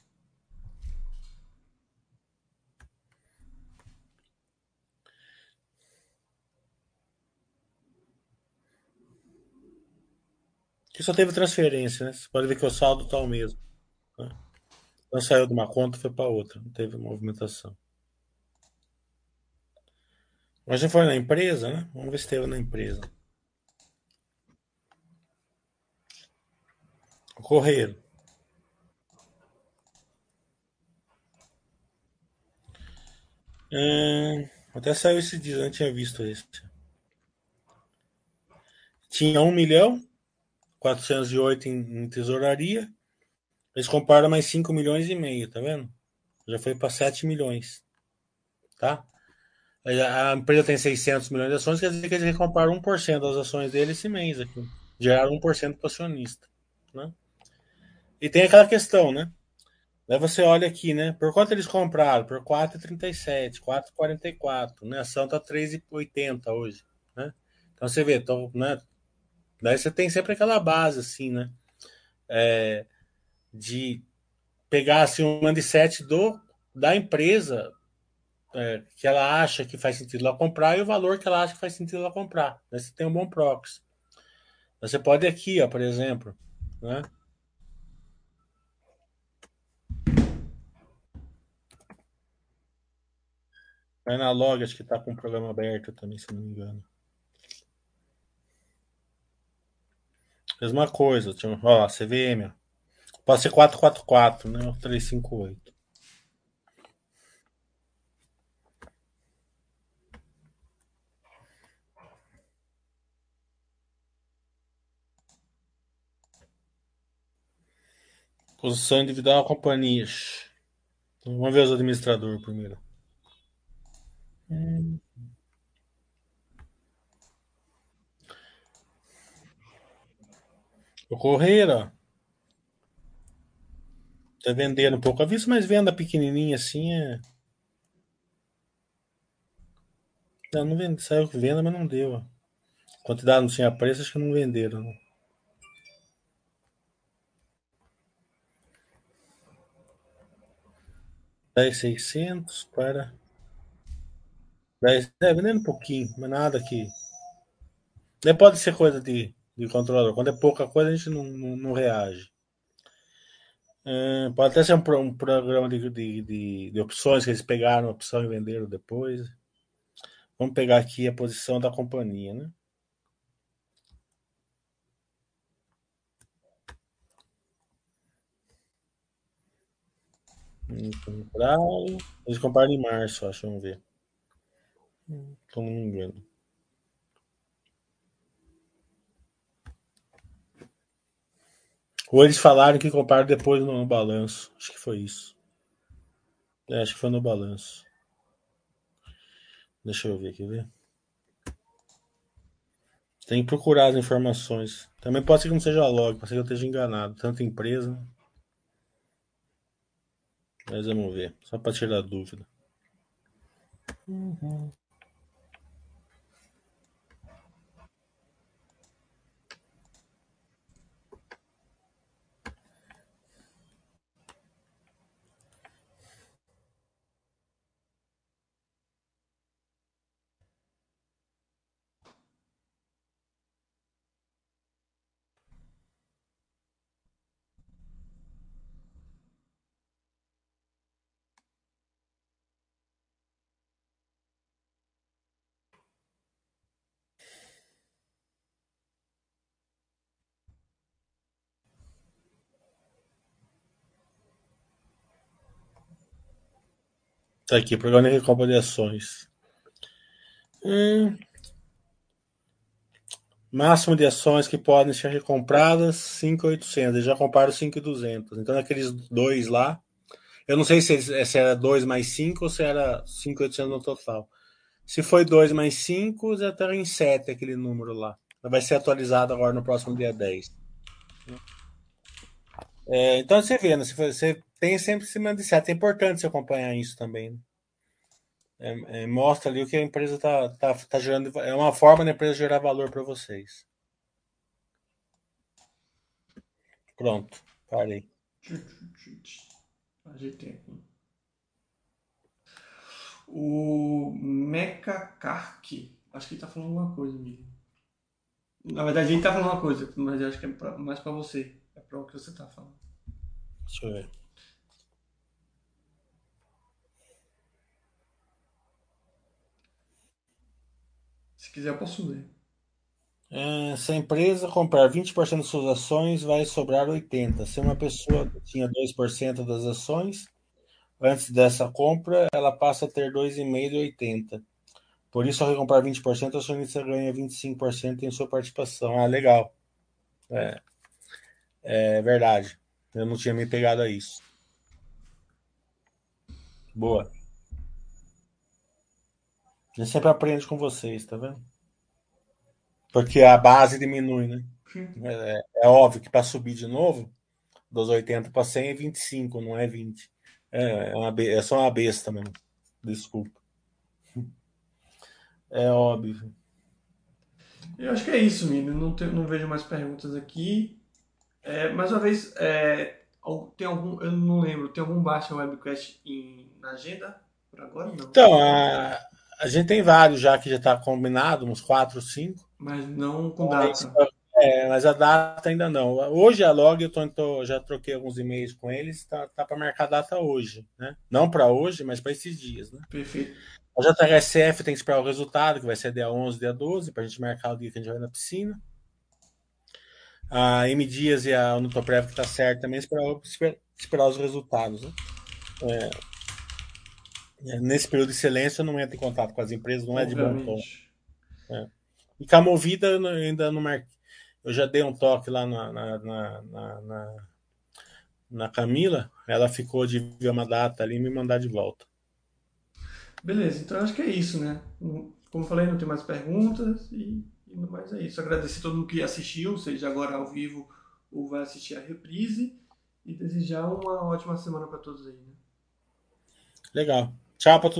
Aqui só teve transferência, né? Você pode ver que o saldo está o mesmo. Né? Então saiu de uma conta e foi para outra, não teve movimentação. Mas já foi na empresa, né? Vamos ver se teve na empresa. Correio. Hum, até saiu esse dia, eu não tinha visto esse. Tinha um milhão 408 em, em tesouraria. Eles compraram mais 5 milhões e meio, tá vendo? Já foi para 7 milhões. Tá? A empresa tem 600 milhões de ações, quer dizer que eles recompraram 1% das ações dele esse mês aqui. Geraram 1% para o acionista. Né? E tem aquela questão, né? Daí você olha aqui, né? Por quanto eles compraram? Por 4,37, 4,44. Né? A ação tá 3,80 hoje. Né? Então você vê, tô, né? Daí você tem sempre aquela base, assim, né? É, de pegar assim, um mindset do, da empresa é, que ela acha que faz sentido ela comprar e o valor que ela acha que faz sentido ela comprar. Daí você tem um bom proxy. Você pode aqui, ó, por exemplo, né? Vai na log, acho que está com o programa aberto também, se não me engano. Mesma coisa, tinha, ó, CVM. Pode ser 444, né? 358. Posição individual companhias. Então, vamos ver os administradores primeiro. Hum. O Correia, Tá vendendo um pouco. Aviso, mas venda pequenininha assim é. Não, não vende. Saiu venda, mas não deu. A quantidade não tinha preço, acho que não venderam. Não. Dez seiscentos para. Dez, é, vendendo um pouquinho, mas nada aqui. Nem pode ser coisa de de controlador. Quando é pouca coisa, a gente não, não, não reage. É, pode até ser um, um programa de, de, de, de, opções que eles pegaram opção e venderam depois. Vamos pegar aqui a posição da companhia, né? Eles compraram em março, acho. Vamos ver. Então, não me engano. Ou eles falaram que compraram depois no balanço. Acho que foi isso. É, acho que foi no balanço. Deixa eu ver aqui, ver. Tem que procurar as informações. Também pode ser que não seja log, pode ser que eu esteja enganado. Tanta empresa. Mas vamos ver. Só para tirar dúvida. Uhum. Tá aqui, programa de recompra de ações. Hum. Máximo de ações que podem ser recompradas, 5,800. já compraram 5,200. Então, aqueles dois lá, eu não sei se, se era 2 mais 5 ou se era 5,800 no total. Se foi 2 mais 5, já está em 7 aquele número lá. Vai ser atualizado agora no próximo dia 10. É, então você vê, né? Você tem sempre cima de 7. É importante você acompanhar isso também. Né? É, é, mostra ali o que a empresa está tá, tá gerando. É uma forma da empresa gerar valor para vocês. Pronto, parei. Ajeitei aqui. O Mecacark, acho que ele tá falando alguma coisa, amigo. Na verdade, ele tá falando uma coisa, mas acho que é pra, mais para você. É para o que você tá falando. Deixa eu ver. Se quiser, posso ler. É, se a empresa comprar 20% das suas ações, vai sobrar 80%. Se uma pessoa tinha 2% das ações, antes dessa compra, ela passa a ter 2,5% de 80%. Por isso, ao recomprar 20%, a acionista ganha 25% em sua participação. Ah, legal. É, é verdade. Eu não tinha me pegado a isso. Boa. Gente sempre aprende com vocês, tá vendo? Porque a base diminui, né? É, é óbvio que para subir de novo, dos 80 para 100 é 25, não é 20. É, é, uma, é só uma besta mesmo. Desculpa. É óbvio. Eu acho que é isso, menino. Não, não vejo mais perguntas aqui. É, mais uma vez, é, tem algum. Eu não lembro, tem algum baixa webcast em, na agenda? Por agora não. Então, a, a gente tem vários já que já está combinado, uns quatro, cinco. Mas não com data. É, mas a data ainda não. Hoje a Log, eu tô, tô, já troquei alguns e-mails com eles, tá, tá para marcar data hoje, né? Não para hoje, mas para esses dias, né? Perfeito. A JRSF tem que esperar o resultado, que vai ser dia 11, dia 12, para a gente marcar o dia que a gente vai na piscina. A M Dias e a Unutoprev, que tá certo também, esperar, esperar os resultados, né? É, é, nesse período de silêncio, eu não entro em contato com as empresas, não é de bom tom. É. E com a Movida, ainda não marquei. Eu já dei um toque lá na, na, na, na, na Camila, ela ficou de ver uma data ali e me mandar de volta. Beleza, então acho que é isso, né? Como falei, não tem mais perguntas e, e mais é isso. Agradecer todo mundo que assistiu, seja agora ao vivo ou vai assistir a reprise e desejar uma ótima semana para todos aí. Né? Legal. Tchau para todo